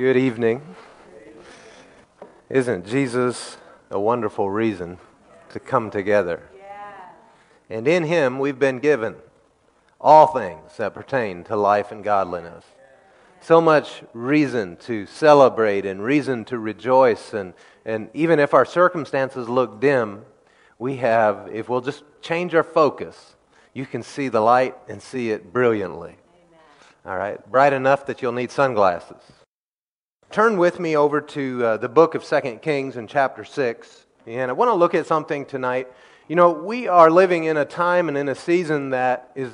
Good evening. Isn't Jesus a wonderful reason to come together? And in him we've been given all things that pertain to life and godliness. So much reason to celebrate and reason to rejoice. And, and even if our circumstances look dim, we have, if we'll just change our focus, you can see the light and see it brilliantly. Amen. All right? Bright enough that you'll need sunglasses. Turn with me over to uh, the book of Second Kings in chapter 6. And I want to look at something tonight. You know, we are living in a time and in a season that is,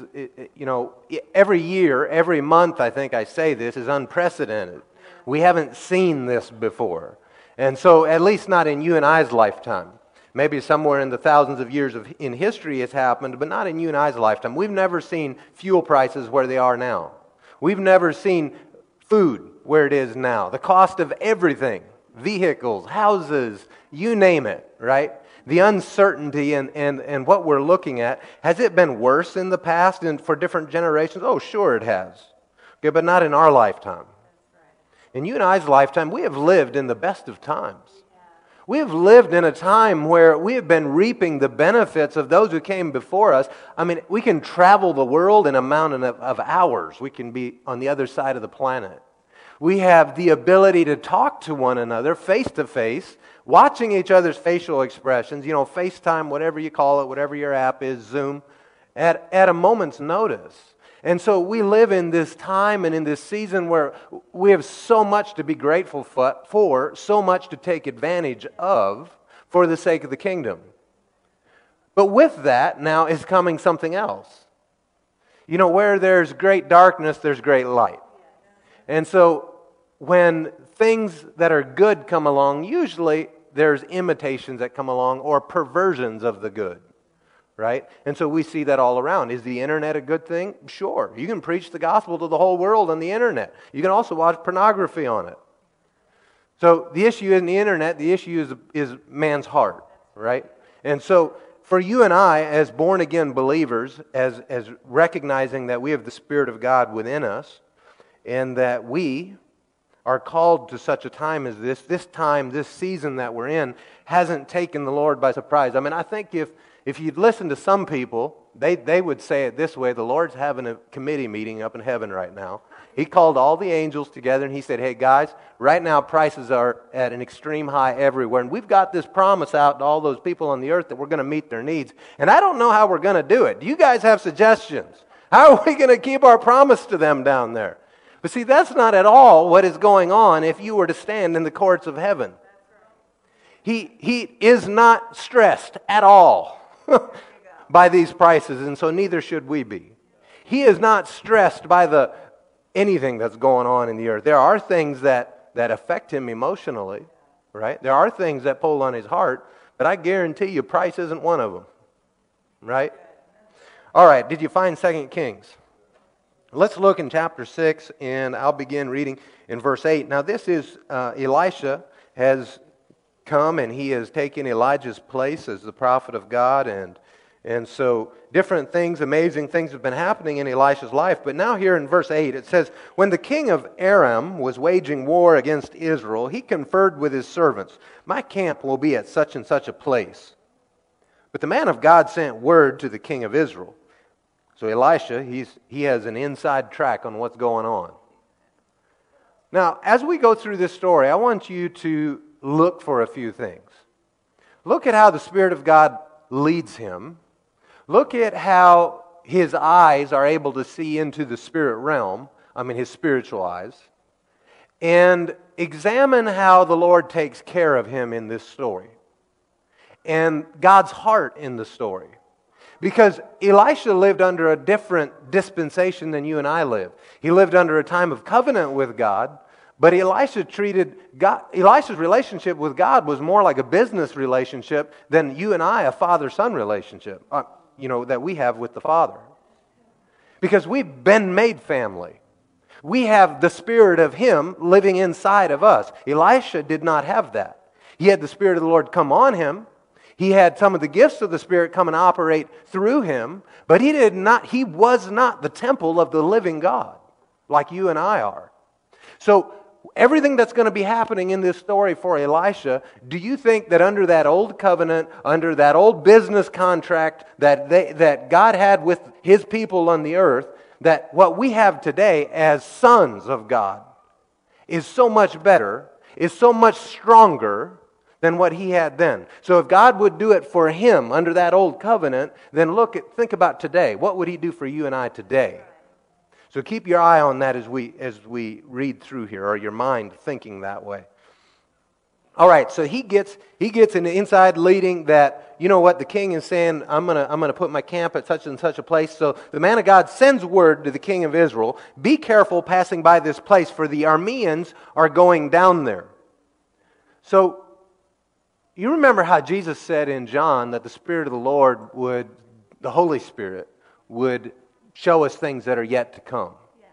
you know, every year, every month, I think I say this, is unprecedented. We haven't seen this before. And so, at least not in you and I's lifetime. Maybe somewhere in the thousands of years of, in history it's happened, but not in you and I's lifetime. We've never seen fuel prices where they are now. We've never seen food where it is now. The cost of everything vehicles, houses, you name it, right? The uncertainty and, and, and what we're looking at. Has it been worse in the past and for different generations? Oh, sure it has. Okay, but not in our lifetime. In you and I's lifetime, we have lived in the best of times. We have lived in a time where we have been reaping the benefits of those who came before us. I mean, we can travel the world in a mountain of, of hours. We can be on the other side of the planet. We have the ability to talk to one another face to face, watching each other's facial expressions, you know, FaceTime, whatever you call it, whatever your app is, Zoom, at, at a moment's notice. And so we live in this time and in this season where we have so much to be grateful for, so much to take advantage of for the sake of the kingdom. But with that now is coming something else. You know, where there's great darkness, there's great light. And so when things that are good come along, usually there's imitations that come along or perversions of the good. Right? And so we see that all around. Is the internet a good thing? Sure. You can preach the gospel to the whole world on the internet. You can also watch pornography on it. So the issue isn't the internet, the issue is, is man's heart, right? And so for you and I, as born again believers, as, as recognizing that we have the Spirit of God within us, and that we are called to such a time as this. This time, this season that we're in, hasn't taken the Lord by surprise. I mean, I think if, if you'd listen to some people, they, they would say it this way the Lord's having a committee meeting up in heaven right now. He called all the angels together and he said, Hey, guys, right now prices are at an extreme high everywhere. And we've got this promise out to all those people on the earth that we're going to meet their needs. And I don't know how we're going to do it. Do you guys have suggestions? How are we going to keep our promise to them down there? But see, that's not at all what is going on if you were to stand in the courts of heaven. He, he is not stressed at all by these prices, and so neither should we be. He is not stressed by the anything that's going on in the earth. There are things that, that affect him emotionally, right? There are things that pull on his heart, but I guarantee you price isn't one of them. Right? All right, did you find Second Kings? Let's look in chapter 6, and I'll begin reading in verse 8. Now, this is uh, Elisha has come and he has taken Elijah's place as the prophet of God. And, and so, different things, amazing things have been happening in Elisha's life. But now, here in verse 8, it says When the king of Aram was waging war against Israel, he conferred with his servants, My camp will be at such and such a place. But the man of God sent word to the king of Israel. So Elisha, he's, he has an inside track on what's going on. Now, as we go through this story, I want you to look for a few things. Look at how the Spirit of God leads him. Look at how his eyes are able to see into the spirit realm, I mean, his spiritual eyes. And examine how the Lord takes care of him in this story and God's heart in the story. Because Elisha lived under a different dispensation than you and I live. He lived under a time of covenant with God, but Elisha treated God, Elisha's relationship with God was more like a business relationship than you and I, a father son relationship, uh, you know, that we have with the Father. Because we've been made family. We have the Spirit of Him living inside of us. Elisha did not have that. He had the Spirit of the Lord come on him, he had some of the gifts of the Spirit come and operate through him, but he did not, he was not the temple of the living God like you and I are. So everything that's going to be happening in this story for Elisha, do you think that under that old covenant, under that old business contract that, they, that God had with his people on the earth, that what we have today as sons of God is so much better, is so much stronger than what he had then. So if God would do it for him under that old covenant, then look at think about today. What would he do for you and I today? So keep your eye on that as we as we read through here or your mind thinking that way. All right, so he gets he gets an inside leading that you know what the king is saying. I'm gonna I'm gonna put my camp at such and such a place. So the man of God sends word to the king of Israel: Be careful passing by this place, for the Arameans are going down there. So you remember how Jesus said in John that the Spirit of the Lord would, the Holy Spirit, would show us things that are yet to come, yes.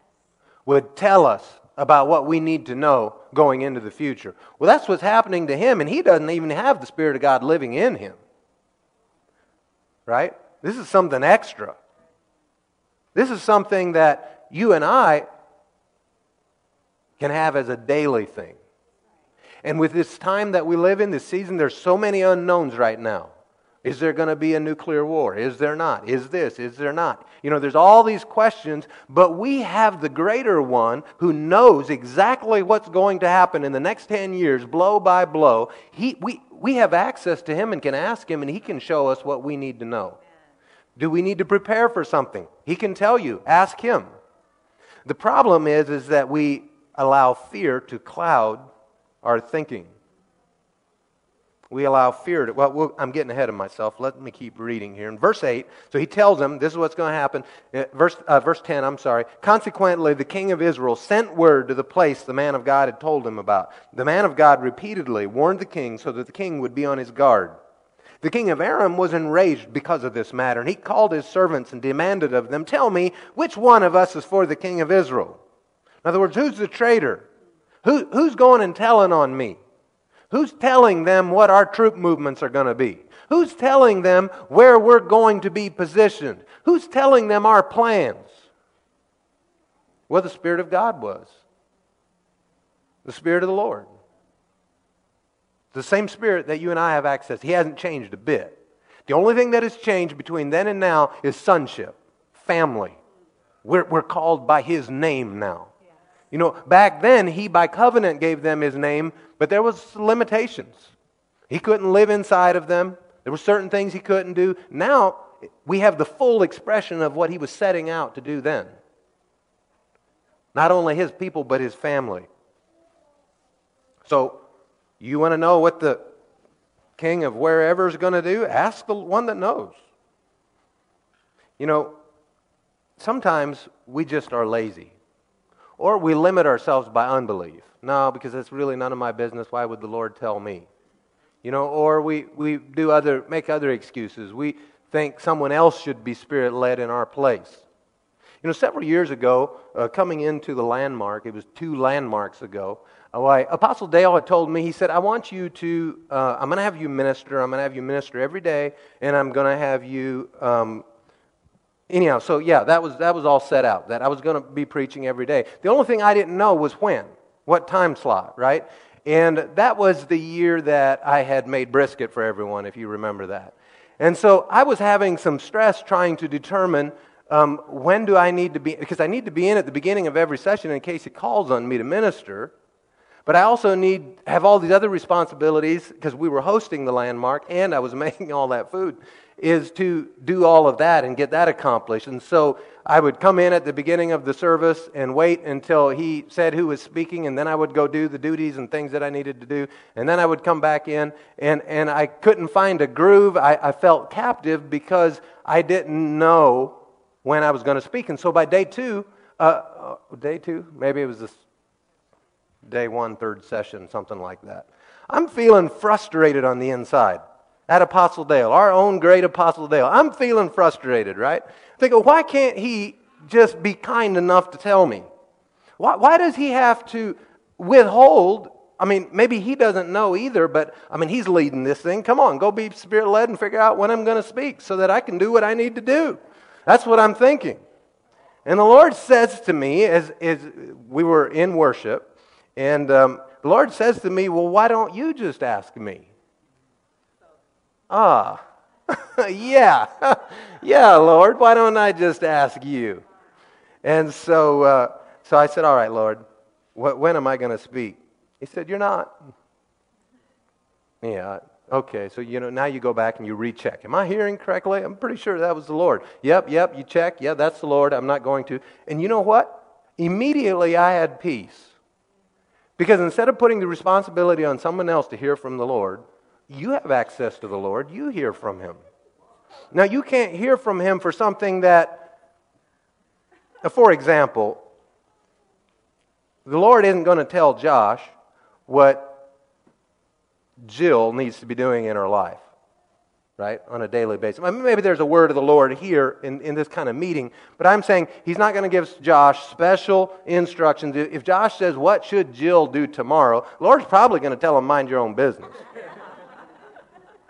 would tell us about what we need to know going into the future. Well, that's what's happening to him, and he doesn't even have the Spirit of God living in him. Right? This is something extra. This is something that you and I can have as a daily thing. And with this time that we live in, this season, there's so many unknowns right now. Is there going to be a nuclear war? Is there not? Is this? Is there not? You know, there's all these questions, but we have the greater one who knows exactly what's going to happen in the next 10 years, blow by blow. He, we, we have access to him and can ask him, and he can show us what we need to know. Do we need to prepare for something? He can tell you. Ask him. The problem is, is that we allow fear to cloud our thinking. We allow fear to. Well, I'm getting ahead of myself. Let me keep reading here. In verse 8, so he tells them this is what's going to happen. Uh, verse, uh, verse 10, I'm sorry. Consequently, the king of Israel sent word to the place the man of God had told him about. The man of God repeatedly warned the king so that the king would be on his guard. The king of Aram was enraged because of this matter, and he called his servants and demanded of them, Tell me, which one of us is for the king of Israel? In other words, who's the traitor? Who, who's going and telling on me? Who's telling them what our troop movements are going to be? Who's telling them where we're going to be positioned? Who's telling them our plans? Well, the Spirit of God was. The Spirit of the Lord. The same Spirit that you and I have access. He hasn't changed a bit. The only thing that has changed between then and now is sonship, family. We're, we're called by His name now. You know, back then, he by covenant gave them his name, but there was limitations. He couldn't live inside of them. There were certain things he couldn't do. Now, we have the full expression of what he was setting out to do then. Not only his people, but his family. So, you want to know what the king of wherever is going to do? Ask the one that knows. You know, sometimes we just are lazy. Or we limit ourselves by unbelief. No, because it's really none of my business. Why would the Lord tell me? You know, or we, we do other, make other excuses. We think someone else should be spirit led in our place. You know, several years ago, uh, coming into the landmark, it was two landmarks ago, why Apostle Dale had told me, he said, I want you to, uh, I'm going to have you minister. I'm going to have you minister every day, and I'm going to have you um, anyhow, so yeah, that was, that was all set out, that I was going to be preaching every day. The only thing I didn't know was when, what time slot, right? And that was the year that I had made brisket for everyone, if you remember that. And so I was having some stress trying to determine um, when do I need to be, because I need to be in at the beginning of every session in case he calls on me to minister. But I also need have all these other responsibilities because we were hosting the landmark and I was making all that food is to do all of that and get that accomplished. And so I would come in at the beginning of the service and wait until he said who was speaking, and then I would go do the duties and things that I needed to do. And then I would come back in, and, and I couldn't find a groove. I, I felt captive because I didn't know when I was going to speak. And so by day two, uh, uh, day two, maybe it was this day one, third session, something like that. I'm feeling frustrated on the inside at Apostle Dale, our own great Apostle Dale. I'm feeling frustrated, right? Thinking, why can't he just be kind enough to tell me? Why, why does he have to withhold? I mean, maybe he doesn't know either, but I mean, he's leading this thing. Come on, go be spirit led and figure out when I'm going to speak so that I can do what I need to do. That's what I'm thinking. And the Lord says to me as, as we were in worship, And um, the Lord says to me, Well, why don't you just ask me? Ah, yeah, yeah, Lord, why don't I just ask you? And so, uh, so I said, All right, Lord, wh- when am I going to speak? He said, You're not. Yeah, okay, so you know, now you go back and you recheck. Am I hearing correctly? I'm pretty sure that was the Lord. Yep, yep, you check. Yeah, that's the Lord. I'm not going to. And you know what? Immediately I had peace. Because instead of putting the responsibility on someone else to hear from the Lord, you have access to the Lord. You hear from Him. Now, you can't hear from Him for something that, uh, for example, the Lord isn't going to tell Josh what Jill needs to be doing in her life right, on a daily basis. Maybe there's a word of the Lord here in, in this kind of meeting, but I'm saying he's not going to give Josh special instructions. If Josh says, What should Jill do tomorrow? Lord's probably going to tell him, Mind your own business.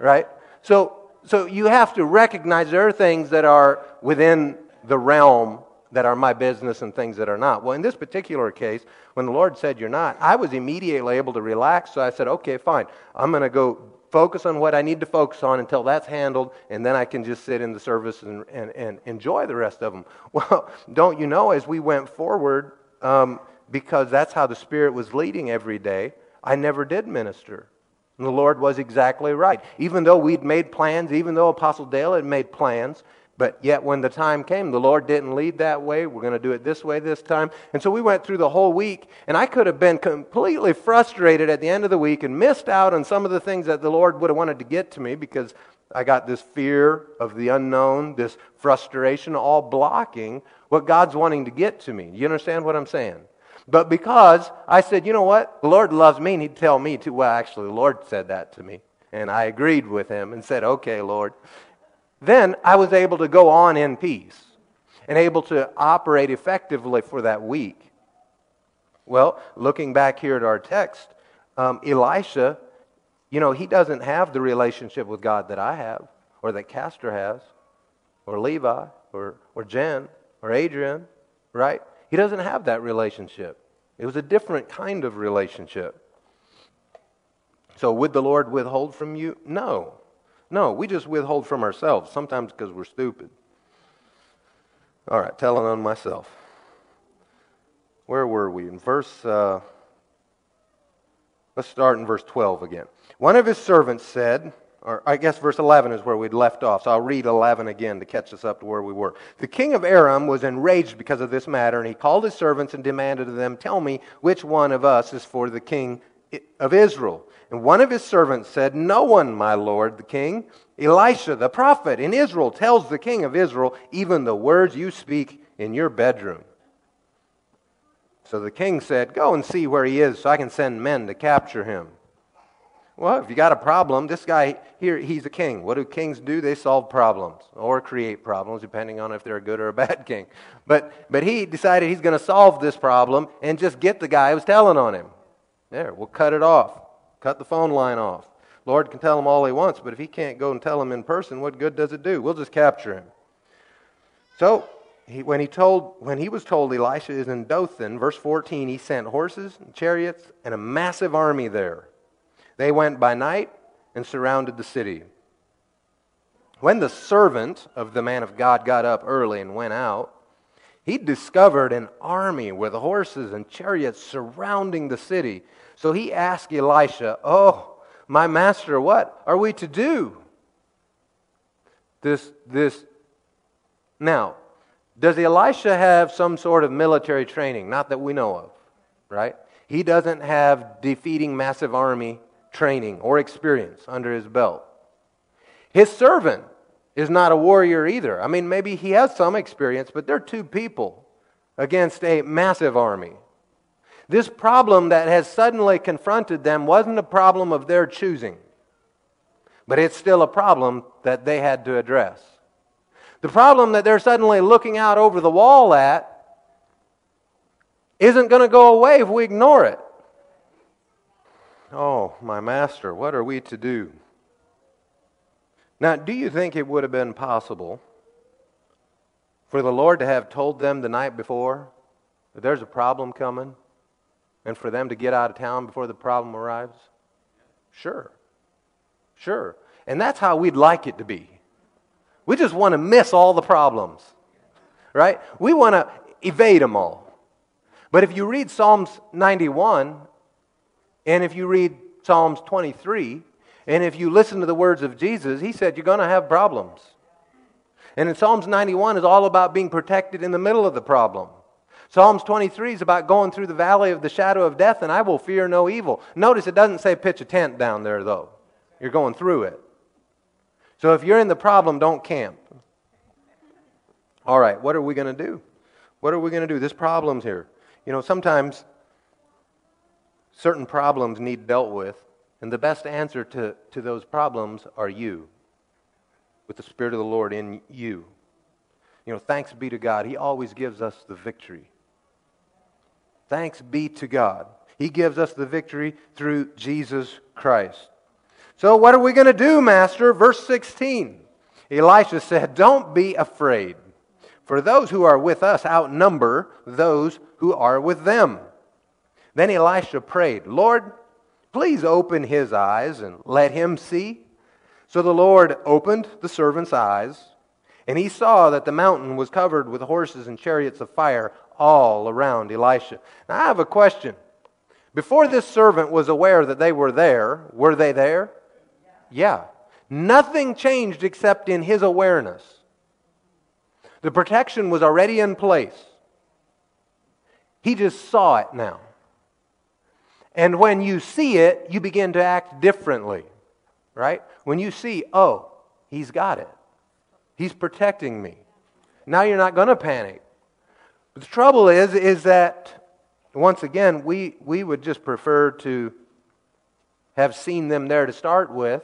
Right? So, so you have to recognize there are things that are within the realm that are my business and things that are not. Well, in this particular case, when the Lord said you're not, I was immediately able to relax. So I said, okay, fine. I'm going to go focus on what I need to focus on until that's handled, and then I can just sit in the service and, and, and enjoy the rest of them. Well, don't you know, as we went forward, um, because that's how the Spirit was leading every day, I never did minister. And the Lord was exactly right. Even though we'd made plans, even though Apostle Dale had made plans, but yet, when the time came, the Lord didn't lead that way. We're going to do it this way this time. And so we went through the whole week, and I could have been completely frustrated at the end of the week and missed out on some of the things that the Lord would have wanted to get to me because I got this fear of the unknown, this frustration, all blocking what God's wanting to get to me. You understand what I'm saying? But because I said, you know what? The Lord loves me, and He'd tell me to. Well, actually, the Lord said that to me. And I agreed with Him and said, okay, Lord. Then I was able to go on in peace and able to operate effectively for that week. Well, looking back here at our text, um, Elisha, you know, he doesn't have the relationship with God that I have, or that Castor has, or Levi, or, or Jen, or Adrian, right? He doesn't have that relationship. It was a different kind of relationship. So, would the Lord withhold from you? No. No, we just withhold from ourselves, sometimes because we're stupid. All right, telling on myself. Where were we? In verse, uh, let's start in verse 12 again. One of his servants said, or I guess verse 11 is where we'd left off, so I'll read 11 again to catch us up to where we were. The king of Aram was enraged because of this matter, and he called his servants and demanded of them, Tell me which one of us is for the king of Israel. And one of his servants said, No one, my lord the king. Elisha, the prophet in Israel, tells the king of Israel even the words you speak in your bedroom. So the king said, Go and see where he is so I can send men to capture him. Well, if you got a problem, this guy here, he's a king. What do kings do? They solve problems or create problems, depending on if they're a good or a bad king. But, but he decided he's going to solve this problem and just get the guy who's telling on him. There, we'll cut it off. Cut the phone line off. Lord can tell him all he wants, but if he can't go and tell him in person, what good does it do? We'll just capture him. So, he, when, he told, when he was told Elisha is in Dothan, verse 14, he sent horses and chariots and a massive army there. They went by night and surrounded the city. When the servant of the man of God got up early and went out, he discovered an army with horses and chariots surrounding the city. So he asked Elisha, Oh, my master, what are we to do? This, this. Now, does Elisha have some sort of military training? Not that we know of, right? He doesn't have defeating massive army training or experience under his belt. His servant is not a warrior either. I mean, maybe he has some experience, but they're two people against a massive army. This problem that has suddenly confronted them wasn't a problem of their choosing, but it's still a problem that they had to address. The problem that they're suddenly looking out over the wall at isn't going to go away if we ignore it. Oh, my master, what are we to do? Now, do you think it would have been possible for the Lord to have told them the night before that there's a problem coming? and for them to get out of town before the problem arrives? Sure. Sure. And that's how we'd like it to be. We just want to miss all the problems, right? We want to evade them all. But if you read Psalms 91, and if you read Psalms 23, and if you listen to the words of Jesus, he said you're going to have problems. And in Psalms 91 is all about being protected in the middle of the problem. Psalms 23 is about going through the valley of the shadow of death, and I will fear no evil. Notice it doesn't say pitch a tent down there, though. You're going through it. So if you're in the problem, don't camp. All right, what are we going to do? What are we going to do? This problem's here. You know, sometimes certain problems need dealt with, and the best answer to, to those problems are you, with the Spirit of the Lord in you. You know, thanks be to God. He always gives us the victory. Thanks be to God. He gives us the victory through Jesus Christ. So, what are we going to do, Master? Verse 16. Elisha said, Don't be afraid, for those who are with us outnumber those who are with them. Then Elisha prayed, Lord, please open his eyes and let him see. So the Lord opened the servant's eyes, and he saw that the mountain was covered with horses and chariots of fire all around Elisha. Now, I have a question. Before this servant was aware that they were there, were they there? Yeah. Nothing changed except in his awareness. The protection was already in place. He just saw it now. And when you see it, you begin to act differently, right? When you see, oh, he's got it, he's protecting me. Now you're not going to panic. But the trouble is, is that once again, we, we would just prefer to have seen them there to start with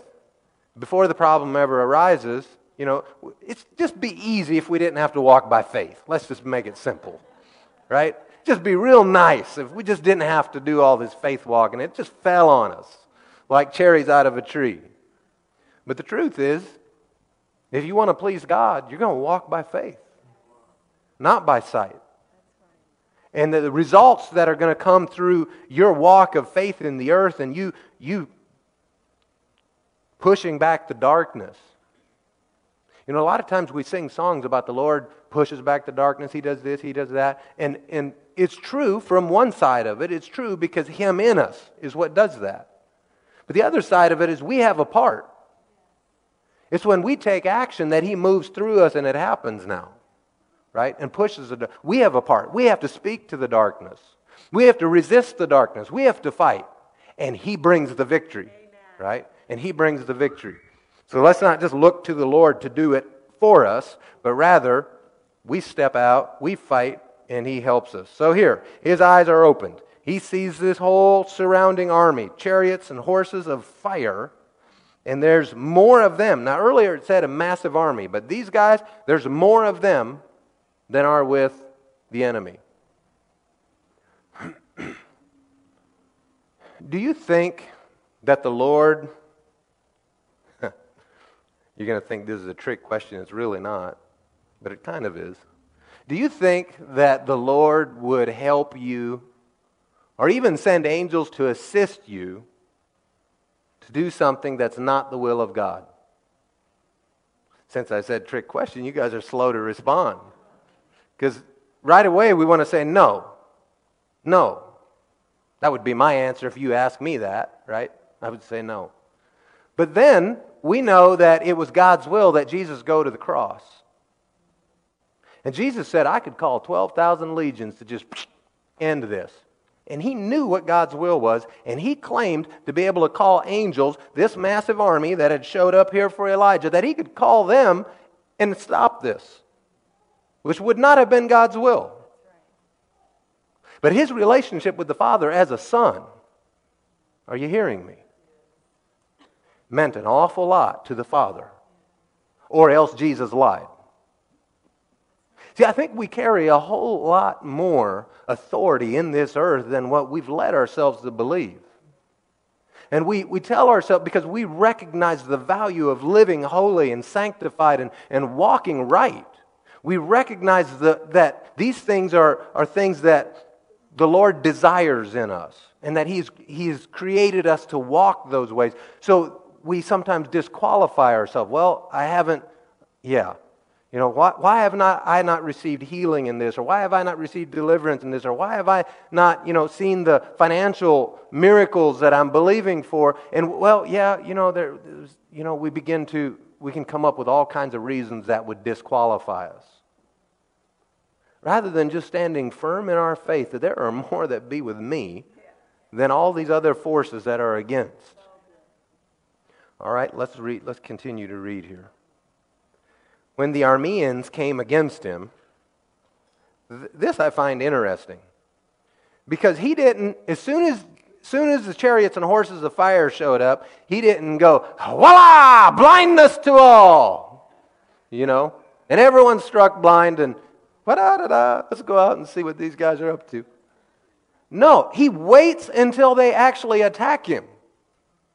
before the problem ever arises, you know, it's just be easy if we didn't have to walk by faith. Let's just make it simple, right? Just be real nice if we just didn't have to do all this faith walking. It just fell on us like cherries out of a tree. But the truth is, if you want to please God, you're going to walk by faith, not by sight. And the results that are going to come through your walk of faith in the earth and you, you pushing back the darkness. You know, a lot of times we sing songs about the Lord pushes back the darkness, He does this, He does that. And, and it's true from one side of it. It's true because Him in us is what does that. But the other side of it is we have a part. It's when we take action that He moves through us and it happens now, right? And pushes it. We have a part. We have to speak to the darkness. We have to resist the darkness. We have to fight. And He brings the victory, Amen. right? and He brings the victory. So let's not just look to the Lord to do it for us, but rather we step out, we fight, and He helps us. So here, His eyes are opened. He sees this whole surrounding army, chariots and horses of fire, and there's more of them. Now, earlier it said a massive army, but these guys, there's more of them than are with the enemy. Do you think that the Lord you're going to think this is a trick question. It's really not, but it kind of is. Do you think that the Lord would help you or even send angels to assist you to do something that's not the will of God? Since I said trick question, you guys are slow to respond. Because right away we want to say no. No. That would be my answer if you asked me that, right? I would say no. But then we know that it was God's will that Jesus go to the cross. And Jesus said, I could call 12,000 legions to just end this. And he knew what God's will was, and he claimed to be able to call angels, this massive army that had showed up here for Elijah, that he could call them and stop this, which would not have been God's will. But his relationship with the Father as a son, are you hearing me? Meant an awful lot to the Father, or else Jesus lied. See, I think we carry a whole lot more authority in this earth than what we've led ourselves to believe. And we, we tell ourselves, because we recognize the value of living holy and sanctified and, and walking right, we recognize the, that these things are, are things that the Lord desires in us and that he's, he's created us to walk those ways. So we sometimes disqualify ourselves. Well, I haven't, yeah. You know, why, why have not, I not received healing in this? Or why have I not received deliverance in this? Or why have I not, you know, seen the financial miracles that I'm believing for? And, well, yeah, you know, there, you know, we begin to, we can come up with all kinds of reasons that would disqualify us. Rather than just standing firm in our faith that there are more that be with me than all these other forces that are against. All right, let's read, let's continue to read here when the Arameans came against him, th- this I find interesting. Because he didn't, as soon as, as soon as the chariots and horses of fire showed up, he didn't go, voila, blindness to all. You know? And everyone struck blind and, da da da, let's go out and see what these guys are up to. No, he waits until they actually attack him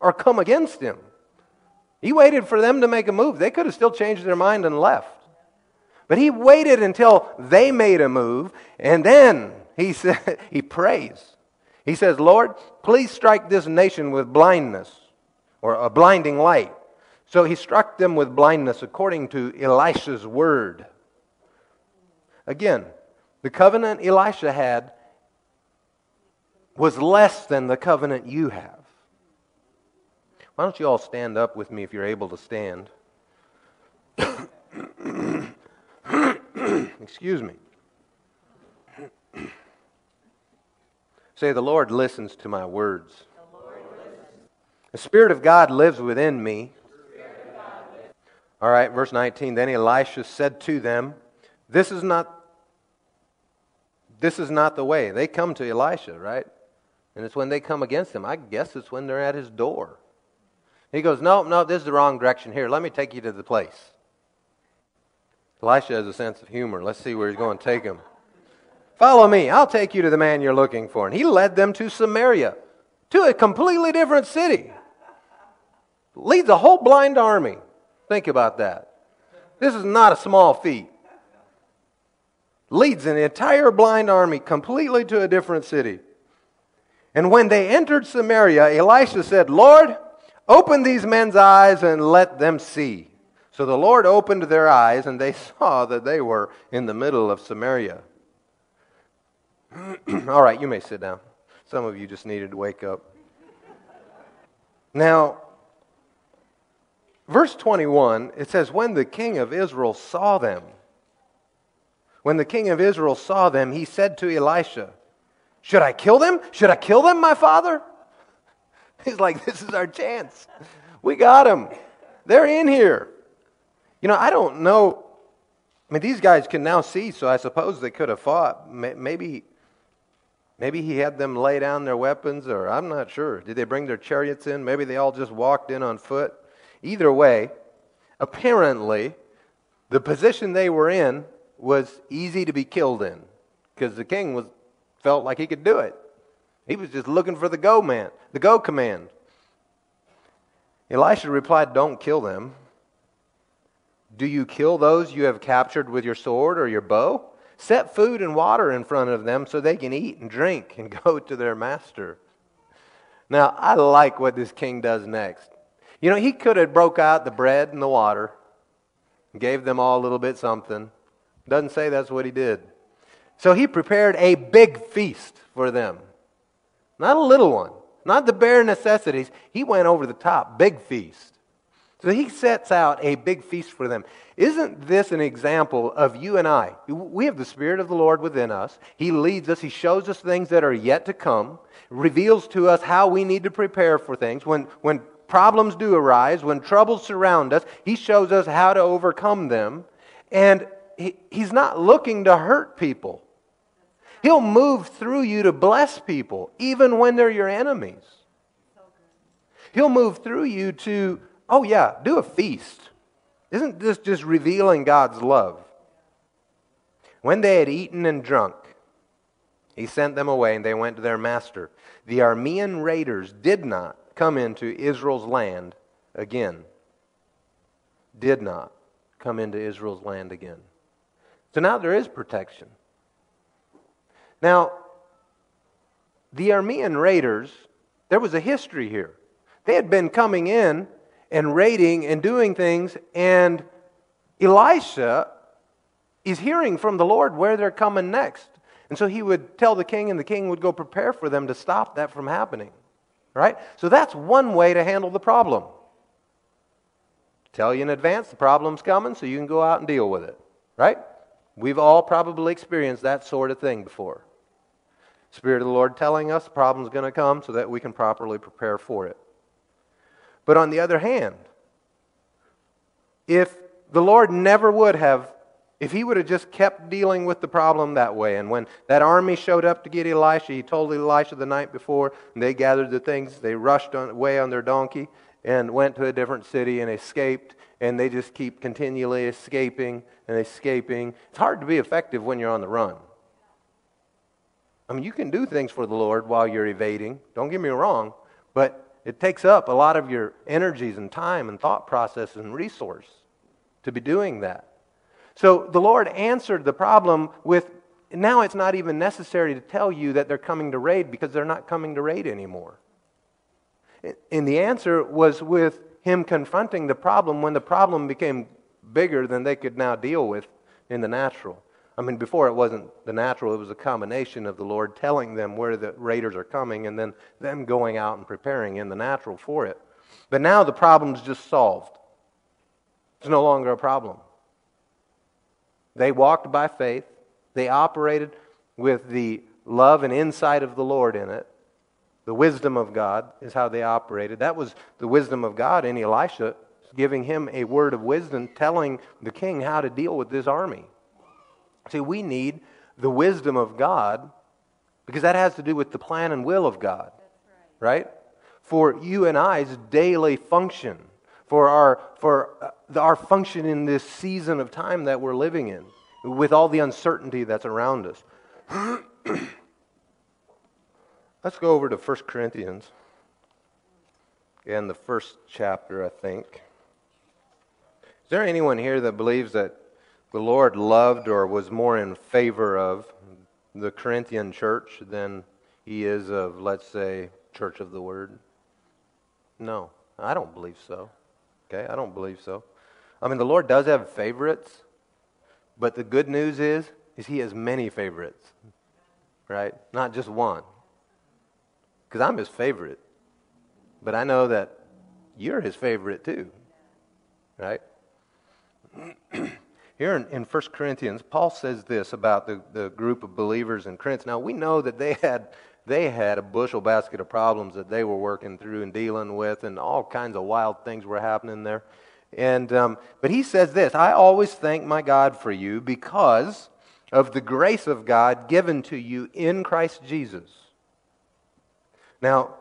or come against him. He waited for them to make a move. They could have still changed their mind and left. But he waited until they made a move, and then he said he prays. He says, "Lord, please strike this nation with blindness or a blinding light." So he struck them with blindness according to Elisha's word. Again, the covenant Elisha had was less than the covenant you have. Why don't you all stand up with me if you're able to stand? Excuse me. Say, the Lord listens to my words. The, Spirit of God lives within me. All right, verse 19. Then Elisha said to them, This is not this is not the way. They come to Elisha, right? And it's when they come against him. I guess it's when they're at his door. He goes, No, no, this is the wrong direction here. Let me take you to the place. Elisha has a sense of humor. Let's see where he's going to take him. Follow me. I'll take you to the man you're looking for. And he led them to Samaria, to a completely different city. Leads a whole blind army. Think about that. This is not a small feat. Leads an entire blind army completely to a different city. And when they entered Samaria, Elisha said, Lord, Open these men's eyes and let them see. So the Lord opened their eyes, and they saw that they were in the middle of Samaria. All right, you may sit down. Some of you just needed to wake up. Now, verse 21, it says, When the king of Israel saw them, when the king of Israel saw them, he said to Elisha, Should I kill them? Should I kill them, my father? He's like, this is our chance. We got them. They're in here. You know, I don't know. I mean, these guys can now see, so I suppose they could have fought. Maybe, maybe he had them lay down their weapons, or I'm not sure. Did they bring their chariots in? Maybe they all just walked in on foot. Either way, apparently, the position they were in was easy to be killed in because the king was felt like he could do it. He was just looking for the go man, the go command. Elisha replied, Don't kill them. Do you kill those you have captured with your sword or your bow? Set food and water in front of them so they can eat and drink and go to their master. Now, I like what this king does next. You know, he could have broke out the bread and the water, and gave them all a little bit something. Doesn't say that's what he did. So he prepared a big feast for them. Not a little one, not the bare necessities. He went over the top, big feast. So he sets out a big feast for them. Isn't this an example of you and I? We have the Spirit of the Lord within us. He leads us, He shows us things that are yet to come, reveals to us how we need to prepare for things. When, when problems do arise, when troubles surround us, He shows us how to overcome them. And he, He's not looking to hurt people. He'll move through you to bless people, even when they're your enemies. He'll move through you to, oh, yeah, do a feast. Isn't this just revealing God's love? When they had eaten and drunk, he sent them away and they went to their master. The Aramean raiders did not come into Israel's land again. Did not come into Israel's land again. So now there is protection. Now, the Aramean raiders, there was a history here. They had been coming in and raiding and doing things, and Elisha is hearing from the Lord where they're coming next. And so he would tell the king, and the king would go prepare for them to stop that from happening. Right? So that's one way to handle the problem. Tell you in advance the problem's coming so you can go out and deal with it. Right? We've all probably experienced that sort of thing before. Spirit of the Lord telling us the problem's going to come so that we can properly prepare for it. But on the other hand, if the Lord never would have, if he would have just kept dealing with the problem that way, and when that army showed up to get Elisha, he told Elisha the night before, and they gathered the things, they rushed on, away on their donkey and went to a different city and escaped, and they just keep continually escaping and escaping. It's hard to be effective when you're on the run. I mean, you can do things for the Lord while you're evading, don't get me wrong, but it takes up a lot of your energies and time and thought process and resource to be doing that. So the Lord answered the problem with now it's not even necessary to tell you that they're coming to raid because they're not coming to raid anymore. And the answer was with him confronting the problem when the problem became bigger than they could now deal with in the natural. I mean, before it wasn't the natural, it was a combination of the Lord telling them where the raiders are coming and then them going out and preparing in the natural for it. But now the problem's just solved. It's no longer a problem. They walked by faith, they operated with the love and insight of the Lord in it. The wisdom of God is how they operated. That was the wisdom of God in Elisha, giving him a word of wisdom, telling the king how to deal with this army. See, we need the wisdom of God because that has to do with the plan and will of God. Right. right? For you and I's daily function, for our for uh, our function in this season of time that we're living in, with all the uncertainty that's around us. Let's go over to 1 Corinthians in the first chapter, I think. Is there anyone here that believes that the Lord loved or was more in favor of the Corinthian church than he is of, let's say, Church of the Word? No, I don't believe so. Okay, I don't believe so. I mean, the Lord does have favorites, but the good news is, is He has many favorites, right? Not just one. Because I'm His favorite, but I know that you're His favorite too, right? Here in, in 1 Corinthians, Paul says this about the, the group of believers in Corinth. Now, we know that they had, they had a bushel basket of problems that they were working through and dealing with, and all kinds of wild things were happening there. And, um, but he says this I always thank my God for you because of the grace of God given to you in Christ Jesus. Now,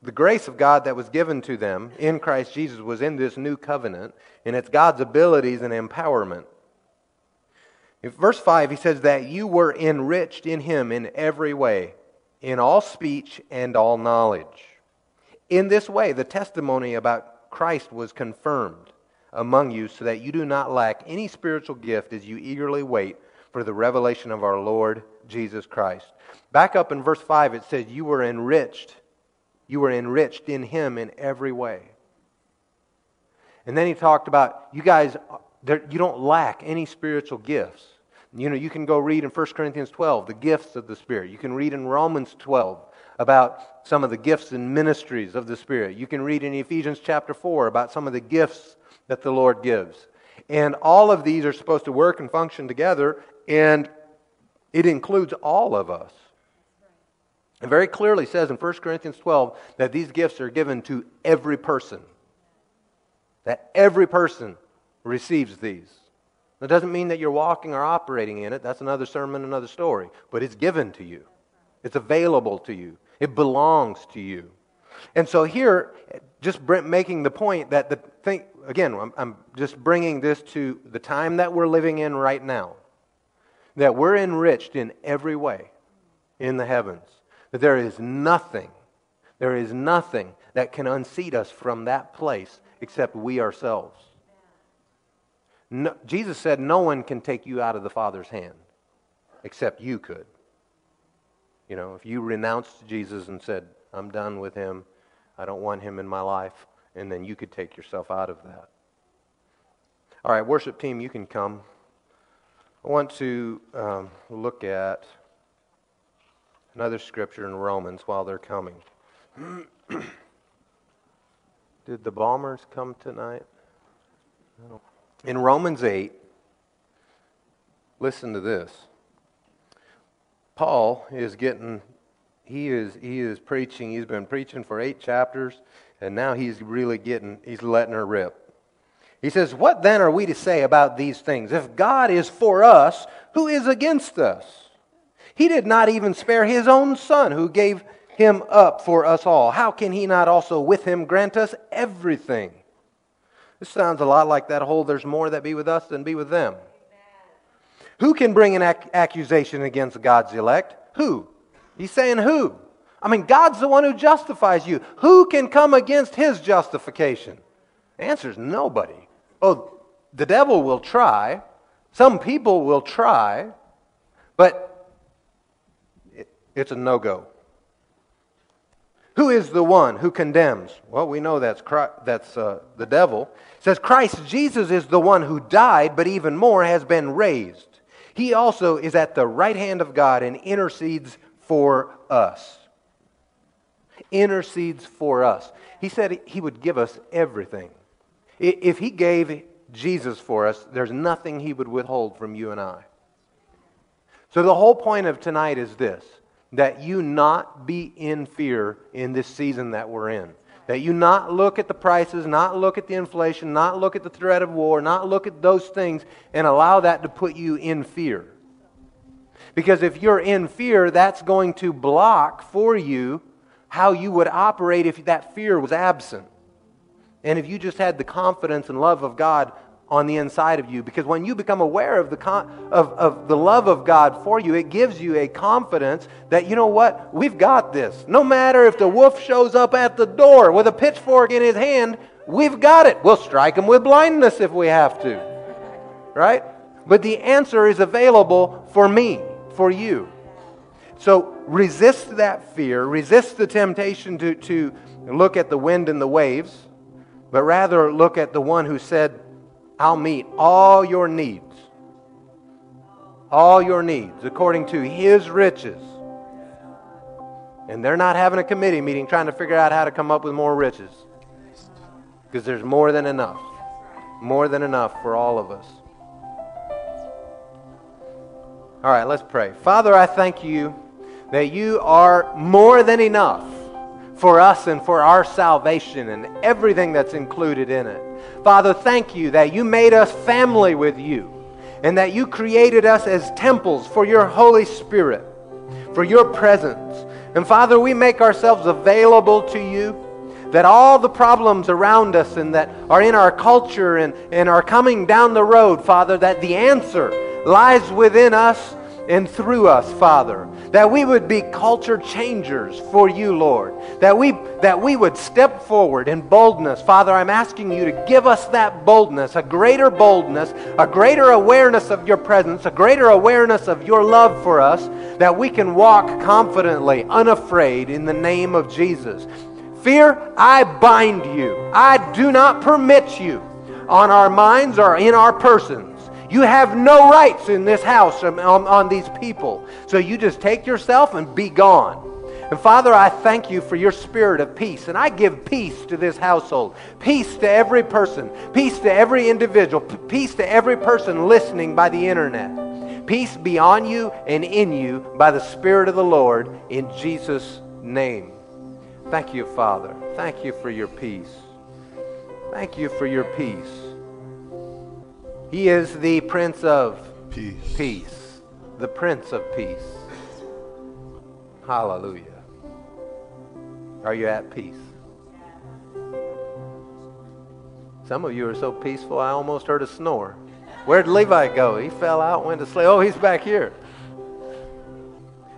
the grace of God that was given to them in Christ Jesus was in this new covenant, and it's God's abilities and empowerment. In verse 5, he says that you were enriched in him in every way, in all speech and all knowledge. In this way, the testimony about Christ was confirmed among you, so that you do not lack any spiritual gift as you eagerly wait for the revelation of our Lord Jesus Christ. Back up in verse 5, it says, You were enriched you were enriched in him in every way. And then he talked about you guys, you don't lack any spiritual gifts. You know, you can go read in 1 Corinthians 12 the gifts of the Spirit. You can read in Romans 12 about some of the gifts and ministries of the Spirit. You can read in Ephesians chapter 4 about some of the gifts that the Lord gives. And all of these are supposed to work and function together, and it includes all of us. It very clearly says in 1 Corinthians 12 that these gifts are given to every person. That every person receives these. That doesn't mean that you're walking or operating in it. That's another sermon, another story. But it's given to you, it's available to you, it belongs to you. And so here, just making the point that the thing, again, I'm, I'm just bringing this to the time that we're living in right now, that we're enriched in every way in the heavens. That there is nothing, there is nothing that can unseat us from that place except we ourselves. No, Jesus said, No one can take you out of the Father's hand except you could. You know, if you renounced Jesus and said, I'm done with him, I don't want him in my life, and then you could take yourself out of that. All right, worship team, you can come. I want to um, look at another scripture in Romans while they're coming. Did the bombers come tonight? In Romans 8, listen to this. Paul is getting, he is, he is preaching, he's been preaching for eight chapters, and now he's really getting, he's letting her rip. He says, What then are we to say about these things? If God is for us, who is against us? He did not even spare his own son, who gave him up for us all. How can he not also with him grant us everything? This sounds a lot like that whole there's more that be with us than be with them. Who can bring an ac- accusation against God's elect? Who? He's saying who? I mean, God's the one who justifies you. Who can come against his justification? The answer is nobody. Oh, the devil will try. Some people will try, but it's a no go. Who is the one who condemns? Well, we know that's, Christ, that's uh, the devil. It says Christ Jesus is the one who died, but even more has been raised. He also is at the right hand of God and intercedes for us. Intercedes for us. He said he would give us everything. If he gave Jesus for us, there's nothing he would withhold from you and I. So the whole point of tonight is this that you not be in fear in this season that we're in. That you not look at the prices, not look at the inflation, not look at the threat of war, not look at those things and allow that to put you in fear. Because if you're in fear, that's going to block for you how you would operate if that fear was absent. And if you just had the confidence and love of God on the inside of you. Because when you become aware of the, con- of, of the love of God for you, it gives you a confidence that, you know what, we've got this. No matter if the wolf shows up at the door with a pitchfork in his hand, we've got it. We'll strike him with blindness if we have to. Right? But the answer is available for me, for you. So resist that fear, resist the temptation to, to look at the wind and the waves, but rather look at the one who said, I'll meet all your needs. All your needs according to His riches. And they're not having a committee meeting trying to figure out how to come up with more riches. Because there's more than enough. More than enough for all of us. All right, let's pray. Father, I thank you that you are more than enough for us and for our salvation and everything that's included in it. Father, thank you that you made us family with you and that you created us as temples for your Holy Spirit, for your presence. And Father, we make ourselves available to you that all the problems around us and that are in our culture and, and are coming down the road, Father, that the answer lies within us and through us, Father. That we would be culture changers for you, Lord. That we, that we would step forward in boldness. Father, I'm asking you to give us that boldness, a greater boldness, a greater awareness of your presence, a greater awareness of your love for us, that we can walk confidently, unafraid in the name of Jesus. Fear, I bind you. I do not permit you on our minds or in our persons. You have no rights in this house on, on, these people. So you just take yourself and be gone. And Father, I thank you for your spirit of peace. And I give peace to this household, peace to every person, peace to every individual, peace to every person listening by the internet. Peace be on you and in you by the Spirit of the Lord in Jesus' name. Thank you, Father. Thank you for your peace. Thank you for your peace. He is the Prince of Peace. Peace. The Prince of Peace. Hallelujah. Are you at peace? Some of you are so peaceful, I almost heard a snore. Where'd Levi go? He fell out, went to sleep. Oh, he's back here.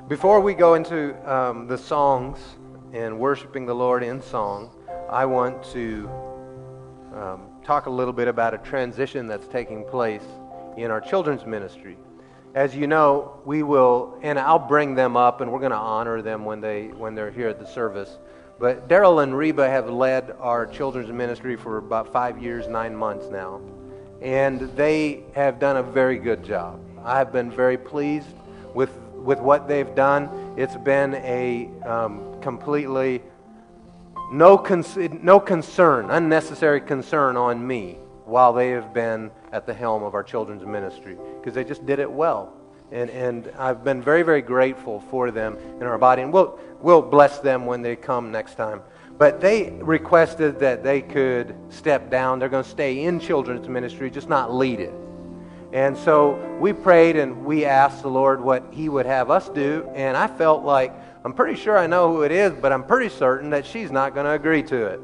Before we go into um, the songs and worshiping the Lord in song, I want to um, talk a little bit about a transition that's taking place in our children's ministry. as you know, we will, and I'll bring them up, and we're going to honor them when they when they're here at the service. But Daryl and Reba have led our children's ministry for about five years, nine months now, and they have done a very good job. I have been very pleased with with what they've done. It's been a um, completely no, con- no concern, unnecessary concern on me while they have been at the helm of our children's ministry because they just did it well. And, and I've been very, very grateful for them in our body. And we'll, we'll bless them when they come next time. But they requested that they could step down. They're going to stay in children's ministry, just not lead it. And so we prayed and we asked the Lord what He would have us do. And I felt like, I'm pretty sure I know who it is, but I'm pretty certain that she's not going to agree to it.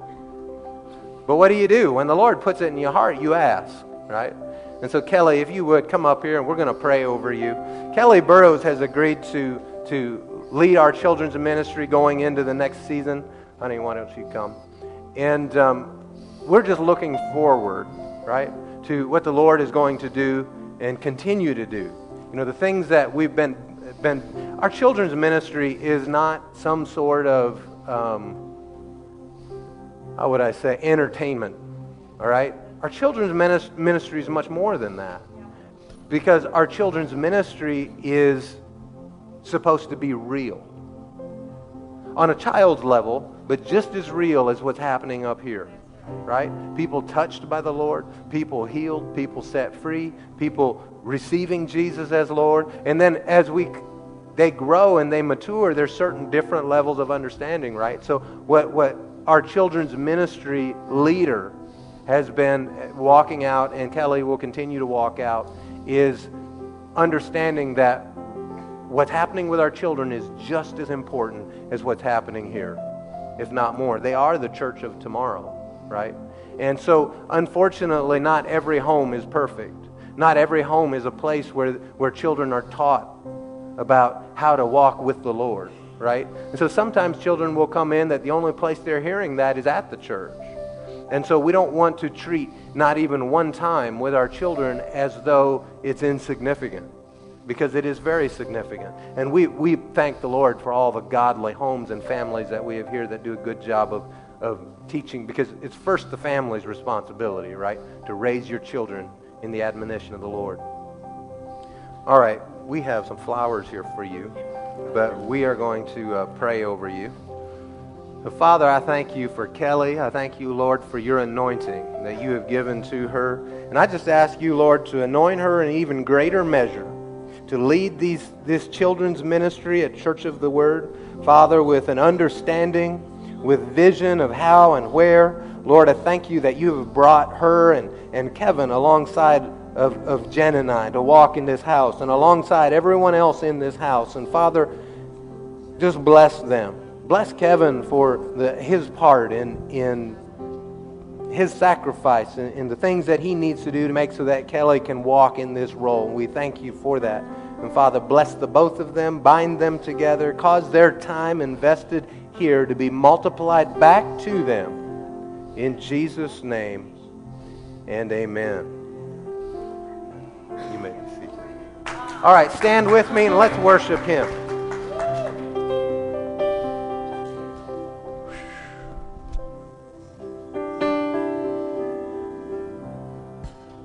But what do you do? When the Lord puts it in your heart, you ask, right? And so, Kelly, if you would come up here and we're going to pray over you. Kelly Burrows has agreed to, to lead our children's ministry going into the next season. Honey, why don't you come? And um, we're just looking forward, right, to what the Lord is going to do and continue to do. You know, the things that we've been, been our children's ministry is not some sort of, um, how would I say, entertainment, all right? Our children's ministry is much more than that. Because our children's ministry is supposed to be real. On a child's level, but just as real as what's happening up here. Right? People touched by the Lord, people healed, people set free, people receiving Jesus as Lord. And then as we they grow and they mature, there's certain different levels of understanding, right? So what what our children's ministry leader has been walking out, and Kelly will continue to walk out, is understanding that what's happening with our children is just as important as what's happening here, if not more. They are the church of tomorrow, right? And so, unfortunately, not every home is perfect. Not every home is a place where, where children are taught about how to walk with the Lord, right? And so sometimes children will come in that the only place they're hearing that is at the church. And so we don't want to treat not even one time with our children as though it's insignificant because it is very significant. And we, we thank the Lord for all the godly homes and families that we have here that do a good job of, of teaching because it's first the family's responsibility, right? To raise your children in the admonition of the Lord. All right, we have some flowers here for you, but we are going to uh, pray over you. So, Father, I thank you for Kelly. I thank you, Lord, for your anointing that you have given to her. And I just ask you, Lord, to anoint her in even greater measure to lead these, this children's ministry at Church of the Word, Father, with an understanding, with vision of how and where. Lord, I thank you that you have brought her and, and Kevin alongside of, of Jen and I to walk in this house and alongside everyone else in this house. And Father, just bless them bless Kevin for the, his part in, in his sacrifice and, the things that he needs to do to make so that Kelly can walk in this role. We thank you for that. And Father, bless the both of them, bind them together, cause their time invested here to be multiplied back to them. In Jesus' name and amen. You may be seated. All right, stand with me and let's worship him.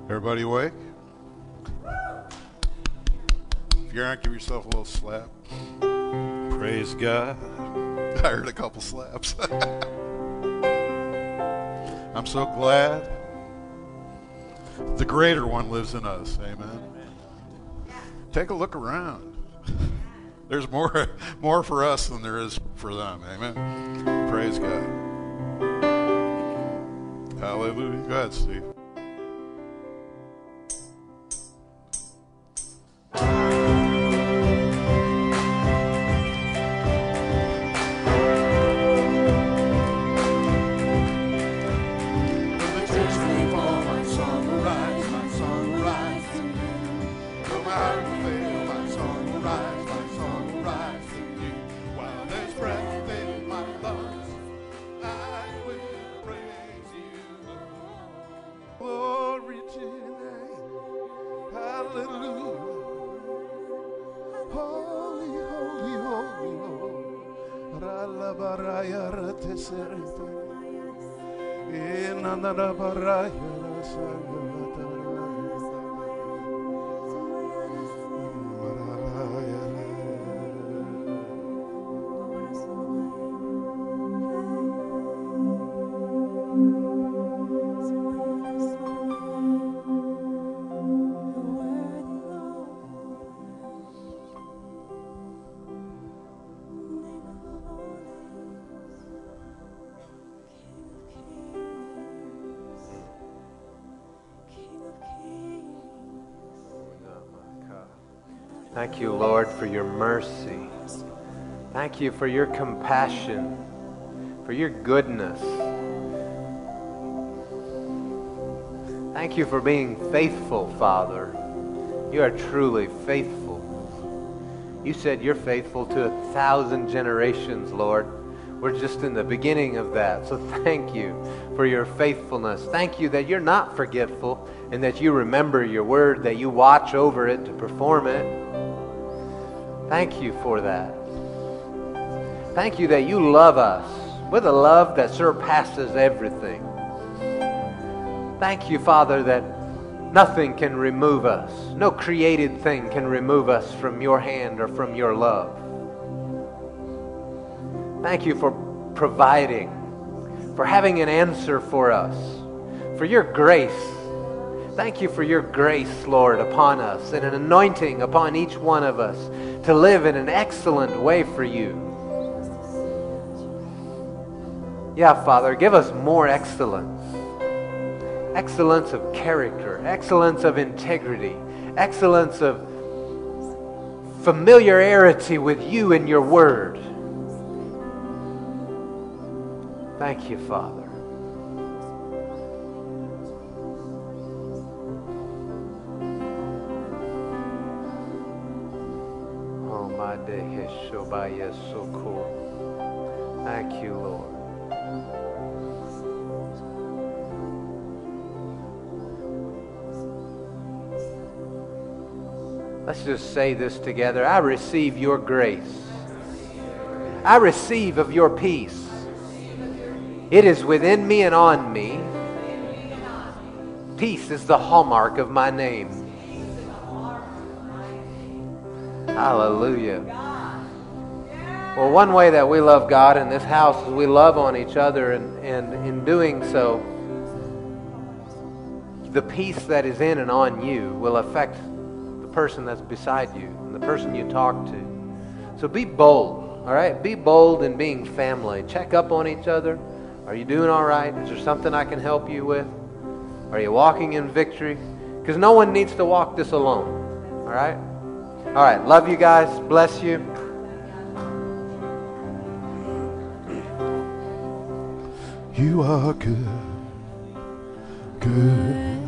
Everybody awake? If you aren't, give yourself a little slap. Praise God. I heard a couple slaps. I'm so glad the greater one lives in us. Amen. Take a look around. There's more more for us than there is for them. Amen. Praise God. Hallelujah. Go ahead, Steve. Ananabaraya Rasana. Thank you, Lord, for your mercy. Thank you for your compassion, for your goodness. Thank you for being faithful, Father. You are truly faithful. You said you're faithful to a thousand generations, Lord. We're just in the beginning of that. So thank you for your faithfulness. Thank you that you're not forgetful and that you remember your word, that you watch over it to perform it. Thank you for that. Thank you that you love us with a love that surpasses everything. Thank you, Father, that nothing can remove us, no created thing can remove us from your hand or from your love. Thank you for providing, for having an answer for us, for your grace Thank you for your grace, Lord, upon us and an anointing upon each one of us to live in an excellent way for you. Yeah, Father, give us more excellence. Excellence of character, excellence of integrity, excellence of familiarity with you and your word. Thank you, Father. Thank you, Lord. Let's just say this together. I receive your grace. I receive of your peace. It is within me and on me. Peace is the hallmark of my name. Hallelujah. Well, one way that we love God in this house is we love on each other, and, and in doing so, the peace that is in and on you will affect the person that's beside you and the person you talk to. So be bold, all right? Be bold in being family. Check up on each other. Are you doing all right? Is there something I can help you with? Are you walking in victory? Because no one needs to walk this alone, all right? All right, love you guys. Bless you. You are good, good.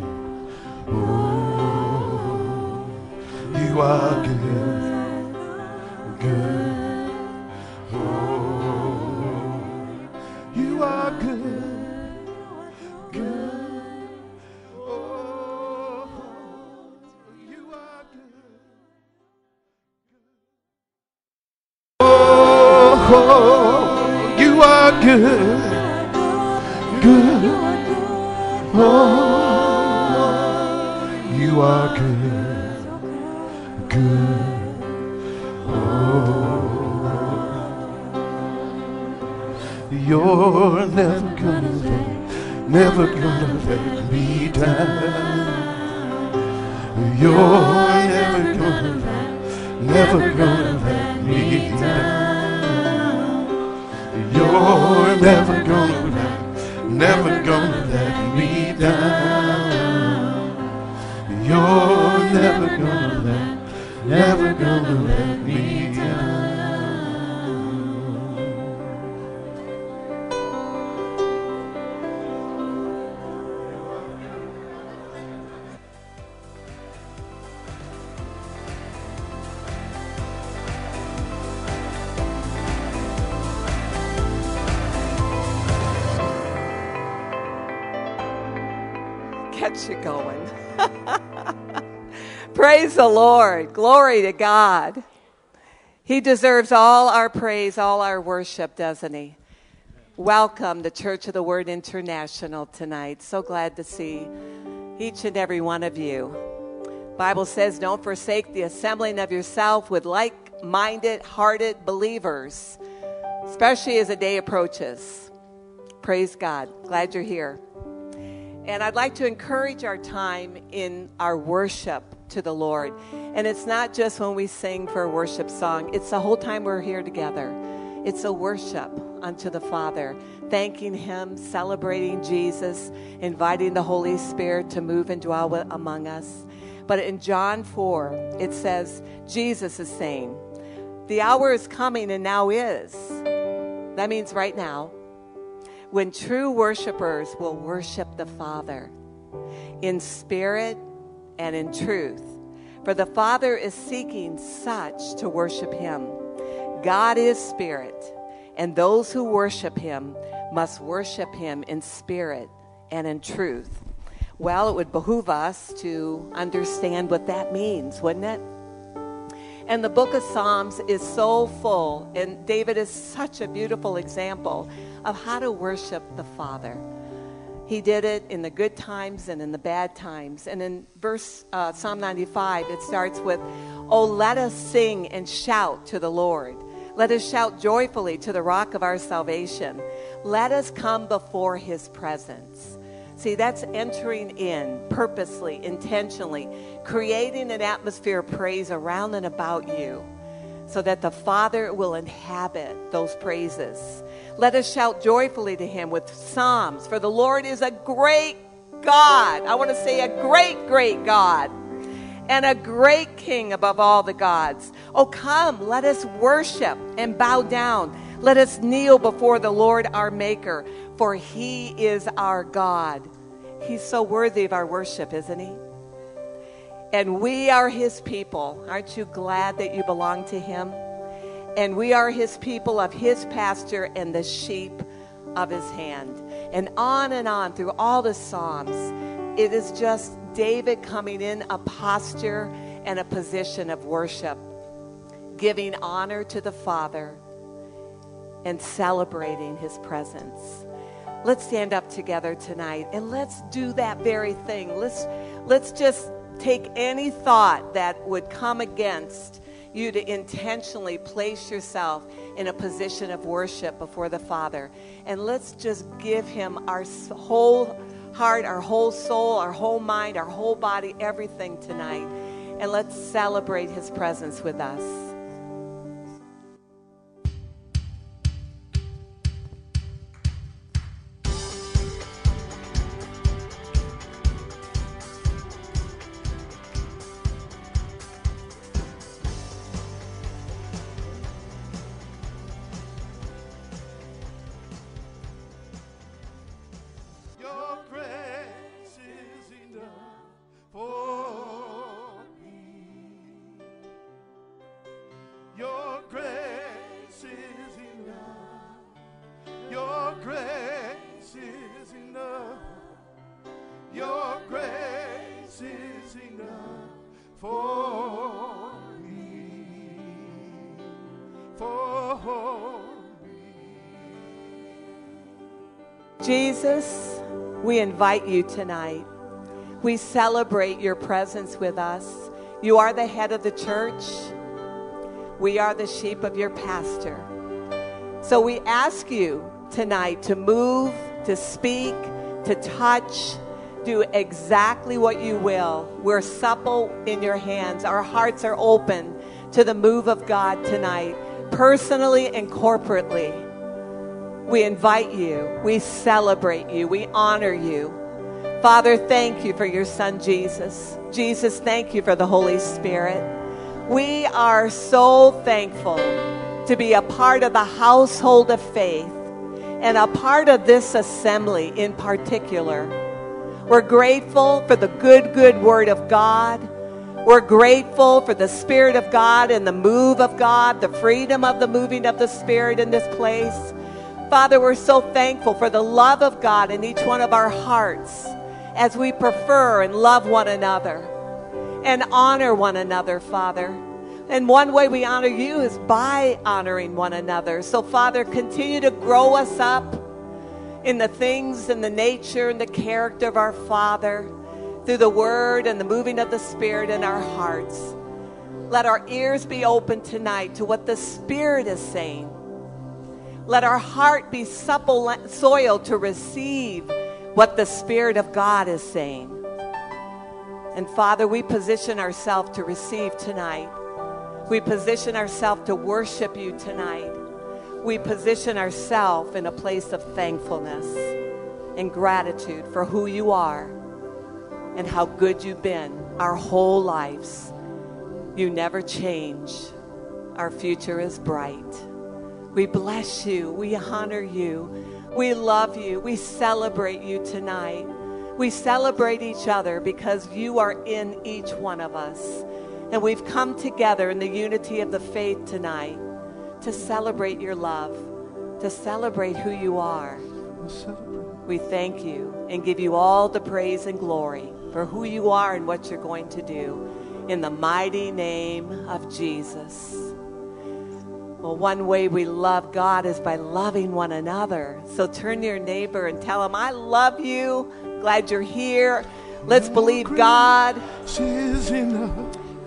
Oh, you are good, Praise the Lord. Glory to God. He deserves all our praise, all our worship, doesn't he? Welcome to Church of the Word International tonight. So glad to see each and every one of you. Bible says, "Don't forsake the assembling of yourself with like-minded, hearted believers, especially as the day approaches." Praise God. Glad you're here. And I'd like to encourage our time in our worship to the Lord. And it's not just when we sing for a worship song, it's the whole time we're here together. It's a worship unto the Father, thanking Him, celebrating Jesus, inviting the Holy Spirit to move and dwell among us. But in John 4, it says, Jesus is saying, The hour is coming and now is. That means right now when true worshipers will worship the Father in spirit and in truth. For the Father is seeking such to worship him. God is spirit, and those who worship him must worship him in spirit and in truth. Well, it would behoove us to understand what that means, wouldn't it? And the book of Psalms is so full, and David is such a beautiful example of how to worship the Father. He did it in the good times and in the bad times. And in verse uh, Psalm 95, it starts with, Oh, let us sing and shout to the Lord. Let us shout joyfully to the rock of our salvation. Let us come before his presence. See, that's entering in purposely, intentionally, creating an atmosphere of praise around and about you so that the Father will inhabit those praises. Let us shout joyfully to him with psalms, for the Lord is a great God. I want to say a great, great God and a great king above all the gods. Oh, come, let us worship and bow down. Let us kneel before the Lord our Maker, for he is our God. He's so worthy of our worship, isn't he? And we are his people. Aren't you glad that you belong to him? and we are his people of his pasture and the sheep of his hand. And on and on through all the Psalms, it is just David coming in a posture and a position of worship, giving honor to the Father and celebrating his presence. Let's stand up together tonight and let's do that very thing. Let's let's just take any thought that would come against you to intentionally place yourself in a position of worship before the Father. And let's just give Him our whole heart, our whole soul, our whole mind, our whole body, everything tonight. And let's celebrate His presence with us. Jesus, we invite you tonight. We celebrate your presence with us. You are the head of the church. We are the sheep of your pasture. So we ask you tonight to move, to speak, to touch, do exactly what you will. We're supple in your hands. Our hearts are open to the move of God tonight, personally and corporately. We invite you. We celebrate you. We honor you. Father, thank you for your son, Jesus. Jesus, thank you for the Holy Spirit. We are so thankful to be a part of the household of faith and a part of this assembly in particular. We're grateful for the good, good word of God. We're grateful for the Spirit of God and the move of God, the freedom of the moving of the Spirit in this place. Father, we're so thankful for the love of God in each one of our hearts as we prefer and love one another and honor one another, Father. And one way we honor you is by honoring one another. So, Father, continue to grow us up in the things and the nature and the character of our Father through the Word and the moving of the Spirit in our hearts. Let our ears be open tonight to what the Spirit is saying. Let our heart be supple soil to receive what the Spirit of God is saying. And Father, we position ourselves to receive tonight. We position ourselves to worship you tonight. We position ourselves in a place of thankfulness and gratitude for who you are and how good you've been our whole lives. You never change. Our future is bright. We bless you. We honor you. We love you. We celebrate you tonight. We celebrate each other because you are in each one of us. And we've come together in the unity of the faith tonight to celebrate your love, to celebrate who you are. We thank you and give you all the praise and glory for who you are and what you're going to do. In the mighty name of Jesus. Well, one way we love God is by loving one another. So turn to your neighbor and tell him, I love you. Glad you're here. Let's believe God.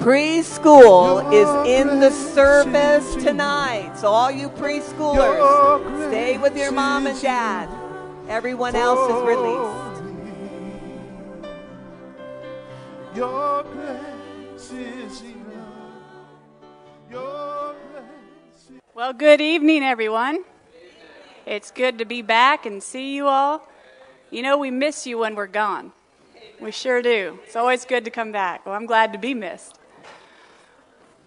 Preschool is in the service tonight. So, all you preschoolers, stay with your mom and dad. Everyone else is released. Your grace is enough. Your grace well, good evening, everyone. It's good to be back and see you all. You know, we miss you when we're gone. We sure do. It's always good to come back. Well, I'm glad to be missed.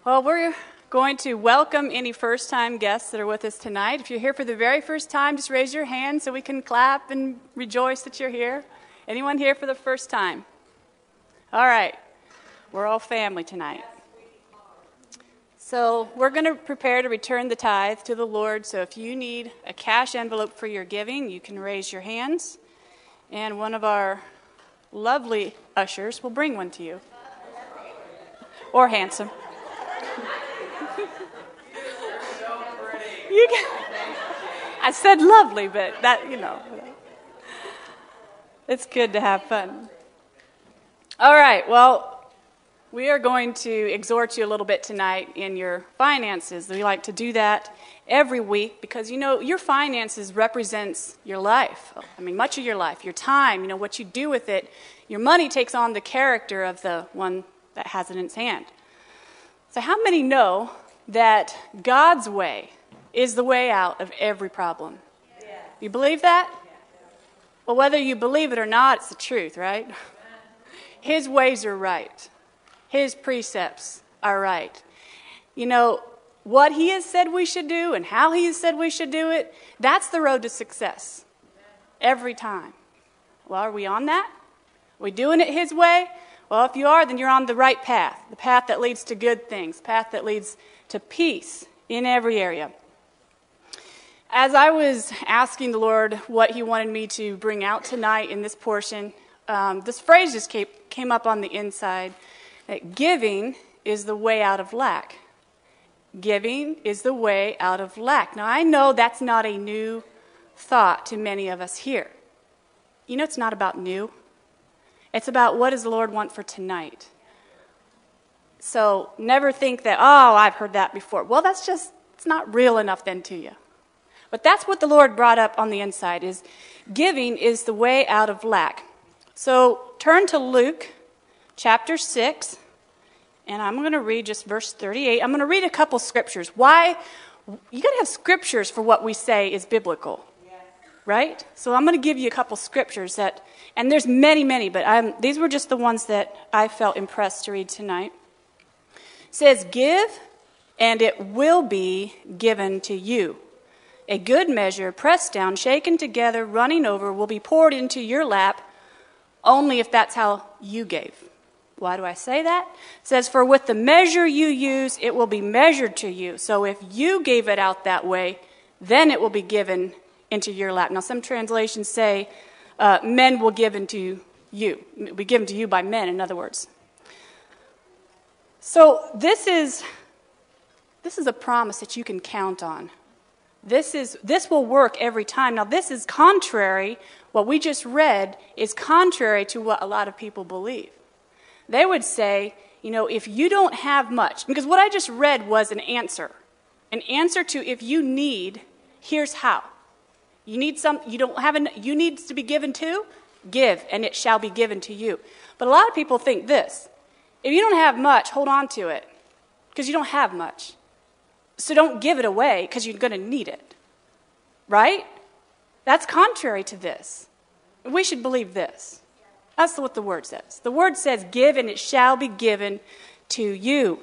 Well, we're going to welcome any first time guests that are with us tonight. If you're here for the very first time, just raise your hand so we can clap and rejoice that you're here. Anyone here for the first time? All right. We're all family tonight. So, we're going to prepare to return the tithe to the Lord. So, if you need a cash envelope for your giving, you can raise your hands and one of our lovely ushers will bring one to you. Or handsome. You can, I said lovely, but that, you know. It's good to have fun. All right, well, we are going to exhort you a little bit tonight in your finances. We like to do that every week because you know your finances represents your life. I mean, much of your life, your time, you know what you do with it. Your money takes on the character of the one that has it in its hand. So, how many know that God's way is the way out of every problem? You believe that? Well, whether you believe it or not, it's the truth, right? His ways are right. His precepts are right. You know, what He has said we should do and how He has said we should do it, that's the road to success every time. Well, are we on that? Are we doing it His way? Well, if you are, then you're on the right path the path that leads to good things, path that leads to peace in every area. As I was asking the Lord what He wanted me to bring out tonight in this portion, um, this phrase just came, came up on the inside that giving is the way out of lack. Giving is the way out of lack. Now, I know that's not a new thought to many of us here. You know, it's not about new, it's about what does the Lord want for tonight. So never think that, oh, I've heard that before. Well, that's just, it's not real enough then to you. But that's what the Lord brought up on the inside is giving is the way out of lack. So turn to Luke chapter 6, and I'm going to read just verse 38. I'm going to read a couple scriptures. Why? You got to have scriptures for what we say is biblical, right? So I'm going to give you a couple scriptures that, and there's many, many, but I'm, these were just the ones that I felt impressed to read tonight. It says, Give, and it will be given to you. A good measure, pressed down, shaken together, running over, will be poured into your lap, only if that's how you gave. Why do I say that? It says, For with the measure you use, it will be measured to you. So if you gave it out that way, then it will be given into your lap. Now, some translations say, uh, Men will give into you. It will be given to you by men, in other words. So this is, this is a promise that you can count on. This, is, this will work every time. Now, this is contrary, what we just read is contrary to what a lot of people believe. They would say, you know, if you don't have much, because what I just read was an answer. An answer to if you need, here's how. You need some, you don't have, an, you need to be given to, give, and it shall be given to you. But a lot of people think this if you don't have much, hold on to it, because you don't have much. So don't give it away because you're going to need it. Right? That's contrary to this. We should believe this. That's what the word says. The word says, Give and it shall be given to you.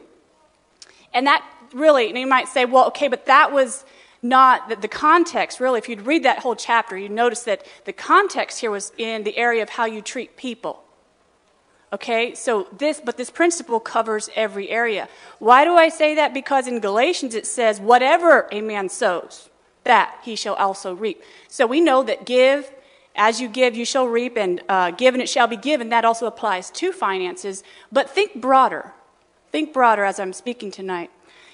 And that really, and you might say, well, okay, but that was not the, the context, really. If you'd read that whole chapter, you'd notice that the context here was in the area of how you treat people. Okay, so this, but this principle covers every area. Why do I say that? Because in Galatians it says, whatever a man sows, that he shall also reap. So we know that give, as you give, you shall reap, and uh, give and it shall be given. That also applies to finances. But think broader. Think broader as I'm speaking tonight.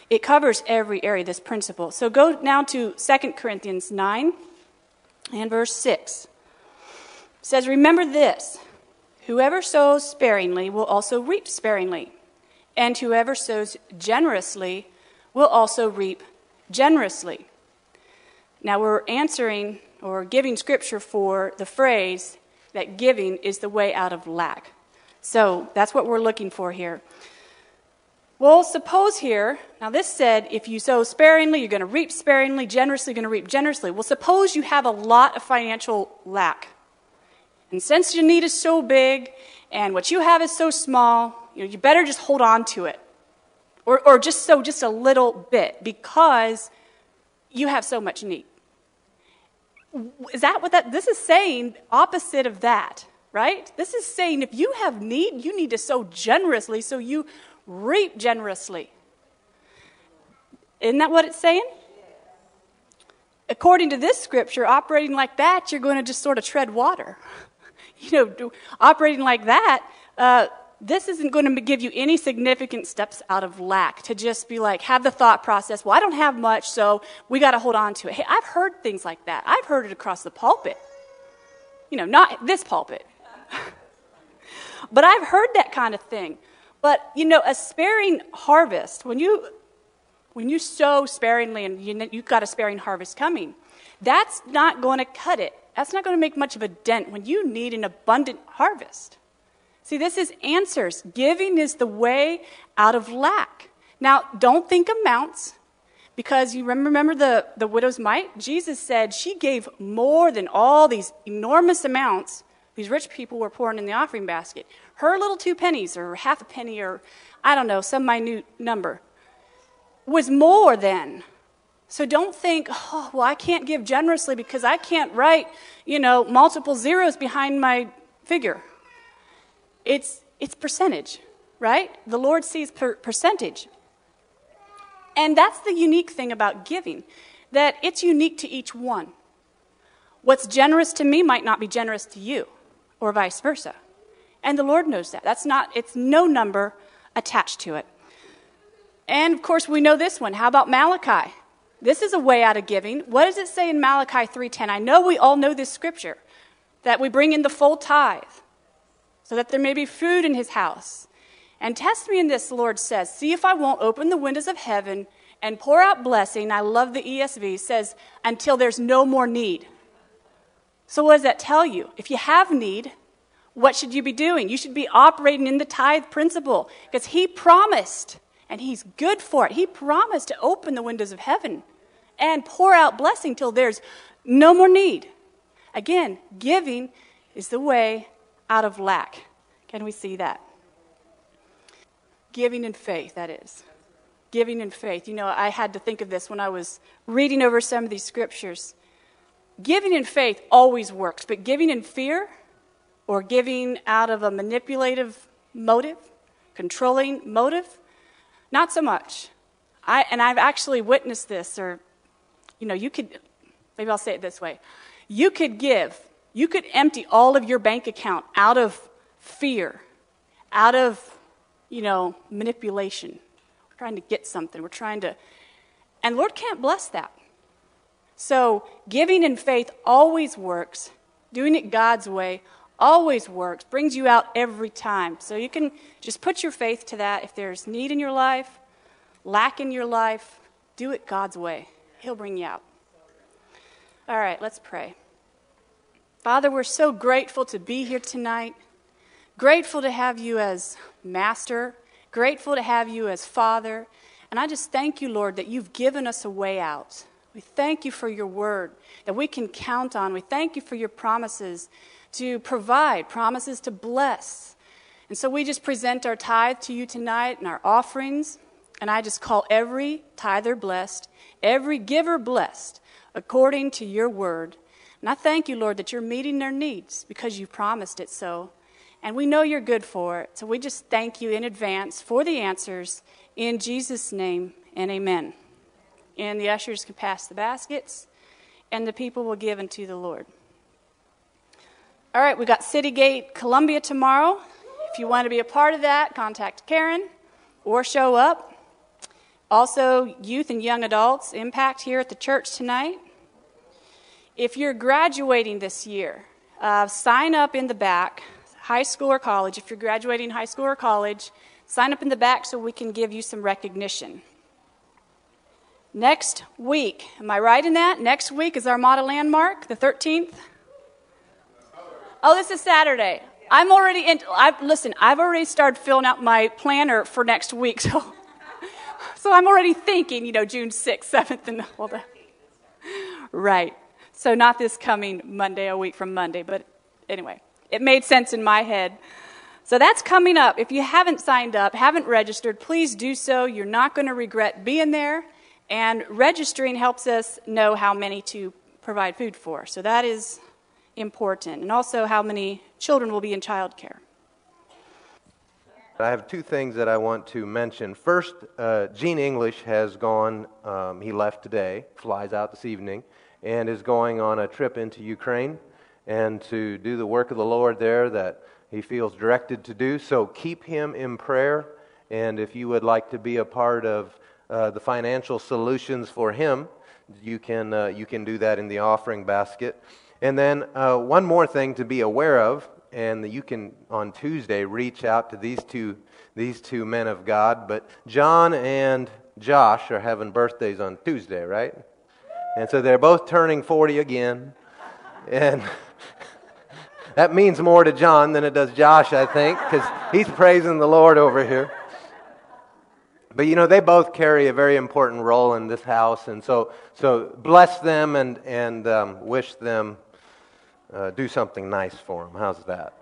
It covers every area, this principle. So go now to 2 Corinthians 9 and verse 6. It says, Remember this Whoever sows sparingly will also reap sparingly, and whoever sows generously will also reap generously. Now we're answering or giving scripture for the phrase that giving is the way out of lack. So that's what we're looking for here. Well, suppose here, now this said, if you sow sparingly, you're going to reap sparingly, generously, you're going to reap generously. Well, suppose you have a lot of financial lack. And since your need is so big and what you have is so small, you, know, you better just hold on to it. Or, or just so just a little bit because you have so much need. Is that what that this is saying opposite of that, right? This is saying if you have need, you need to sow generously so you reap generously. Isn't that what it's saying? According to this scripture, operating like that, you're going to just sort of tread water you know, operating like that, uh, this isn't going to give you any significant steps out of lack to just be like, have the thought process, well, I don't have much, so we got to hold on to it. Hey, I've heard things like that. I've heard it across the pulpit. You know, not this pulpit. but I've heard that kind of thing. But, you know, a sparing harvest, when you, when you sow sparingly and you, you've got a sparing harvest coming, that's not going to cut it that's not going to make much of a dent when you need an abundant harvest. See, this is answers. Giving is the way out of lack. Now, don't think amounts, because you remember the, the widow's mite? Jesus said she gave more than all these enormous amounts these rich people were pouring in the offering basket. Her little two pennies, or half a penny, or I don't know, some minute number, was more than so don't think, oh, well, I can't give generously because I can't write, you know, multiple zeros behind my figure. It's, it's percentage, right? The Lord sees per- percentage. And that's the unique thing about giving, that it's unique to each one. What's generous to me might not be generous to you, or vice versa. And the Lord knows that. That's not, it's no number attached to it. And of course, we know this one. How about Malachi? This is a way out of giving. What does it say in Malachi 3:10? I know we all know this scripture that we bring in the full tithe so that there may be food in his house. And test me in this, the Lord says, see if I won't open the windows of heaven and pour out blessing. I love the ESV says until there's no more need. So what does that tell you? If you have need, what should you be doing? You should be operating in the tithe principle because he promised and he's good for it. He promised to open the windows of heaven and pour out blessing till there's no more need. Again, giving is the way out of lack. Can we see that? Giving in faith, that is. Giving in faith. You know, I had to think of this when I was reading over some of these scriptures. Giving in faith always works, but giving in fear or giving out of a manipulative motive, controlling motive, not so much. I, and I've actually witnessed this, or you know, you could, maybe I'll say it this way you could give, you could empty all of your bank account out of fear, out of, you know, manipulation. We're trying to get something. We're trying to, and Lord can't bless that. So, giving in faith always works. Doing it God's way always works, brings you out every time. So, you can just put your faith to that. If there's need in your life, lack in your life, do it God's way. He'll bring you out. All right, let's pray. Father, we're so grateful to be here tonight. Grateful to have you as master. Grateful to have you as father. And I just thank you, Lord, that you've given us a way out. We thank you for your word that we can count on. We thank you for your promises to provide, promises to bless. And so we just present our tithe to you tonight and our offerings. And I just call every tither blessed, every giver blessed, according to your word. And I thank you, Lord, that you're meeting their needs because you promised it so. And we know you're good for it. So we just thank you in advance for the answers. In Jesus' name and amen. And the ushers can pass the baskets, and the people will give unto the Lord. All right, we got City Gate Columbia tomorrow. If you want to be a part of that, contact Karen or show up. Also, youth and young adults impact here at the church tonight. If you're graduating this year, uh, sign up in the back, high school or college. If you're graduating high school or college, sign up in the back so we can give you some recognition. Next week, am I right in that? Next week is our model landmark, the 13th. Oh, this is Saturday. I'm already in. I've, listen, I've already started filling out my planner for next week, so so I'm already thinking, you know, June 6th, 7th, and all that. Right. So not this coming Monday, a week from Monday, but anyway, it made sense in my head. So that's coming up. If you haven't signed up, haven't registered, please do so. You're not going to regret being there. And registering helps us know how many to provide food for. So that is important. And also how many children will be in childcare. I have two things that I want to mention. First, uh, Gene English has gone, um, he left today, flies out this evening, and is going on a trip into Ukraine and to do the work of the Lord there that he feels directed to do. So keep him in prayer. And if you would like to be a part of uh, the financial solutions for him, you can, uh, you can do that in the offering basket. And then uh, one more thing to be aware of and you can on Tuesday reach out to these two these two men of God. But John and Josh are having birthdays on Tuesday, right? And so they're both turning 40 again. And that means more to John than it does Josh, I think, because he's praising the Lord over here. But you know, they both carry a very important role in this house. And so, so bless them and, and um, wish them uh, do something nice for them. How's that?